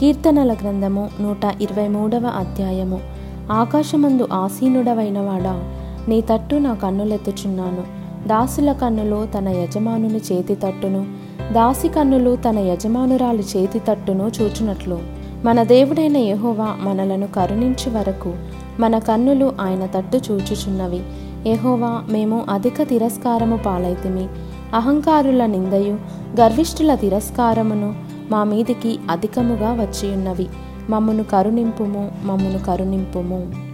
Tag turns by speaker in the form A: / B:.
A: కీర్తనల గ్రంథము నూట ఇరవై మూడవ అధ్యాయము. ఆకాశమందు ఆసీనుడవైనవాడా నీ తట్టు నా కన్నులెత్తుచున్నాను. దాసుల కన్నులు తన యజమానుని చేతి తట్టును దాసి కన్నులు తన యజమానురాలు చేతి తట్టును చూచునట్లు. మన దేవుడైన యహోవా మనలను కరుణించి వరకు మన కన్నులు ఆయన తట్టు చూచుచున్నవి. యహోవా మేము అధిక తిరస్కారము పాలైతిమి. అహంకారుల నిందయు గర్విష్ఠుల తిరస్కారమును మా మీదికి అధికముగా వచ్చియున్నవి. మమ్మను కరుణింపుము మమ్మను కరుణింపుము.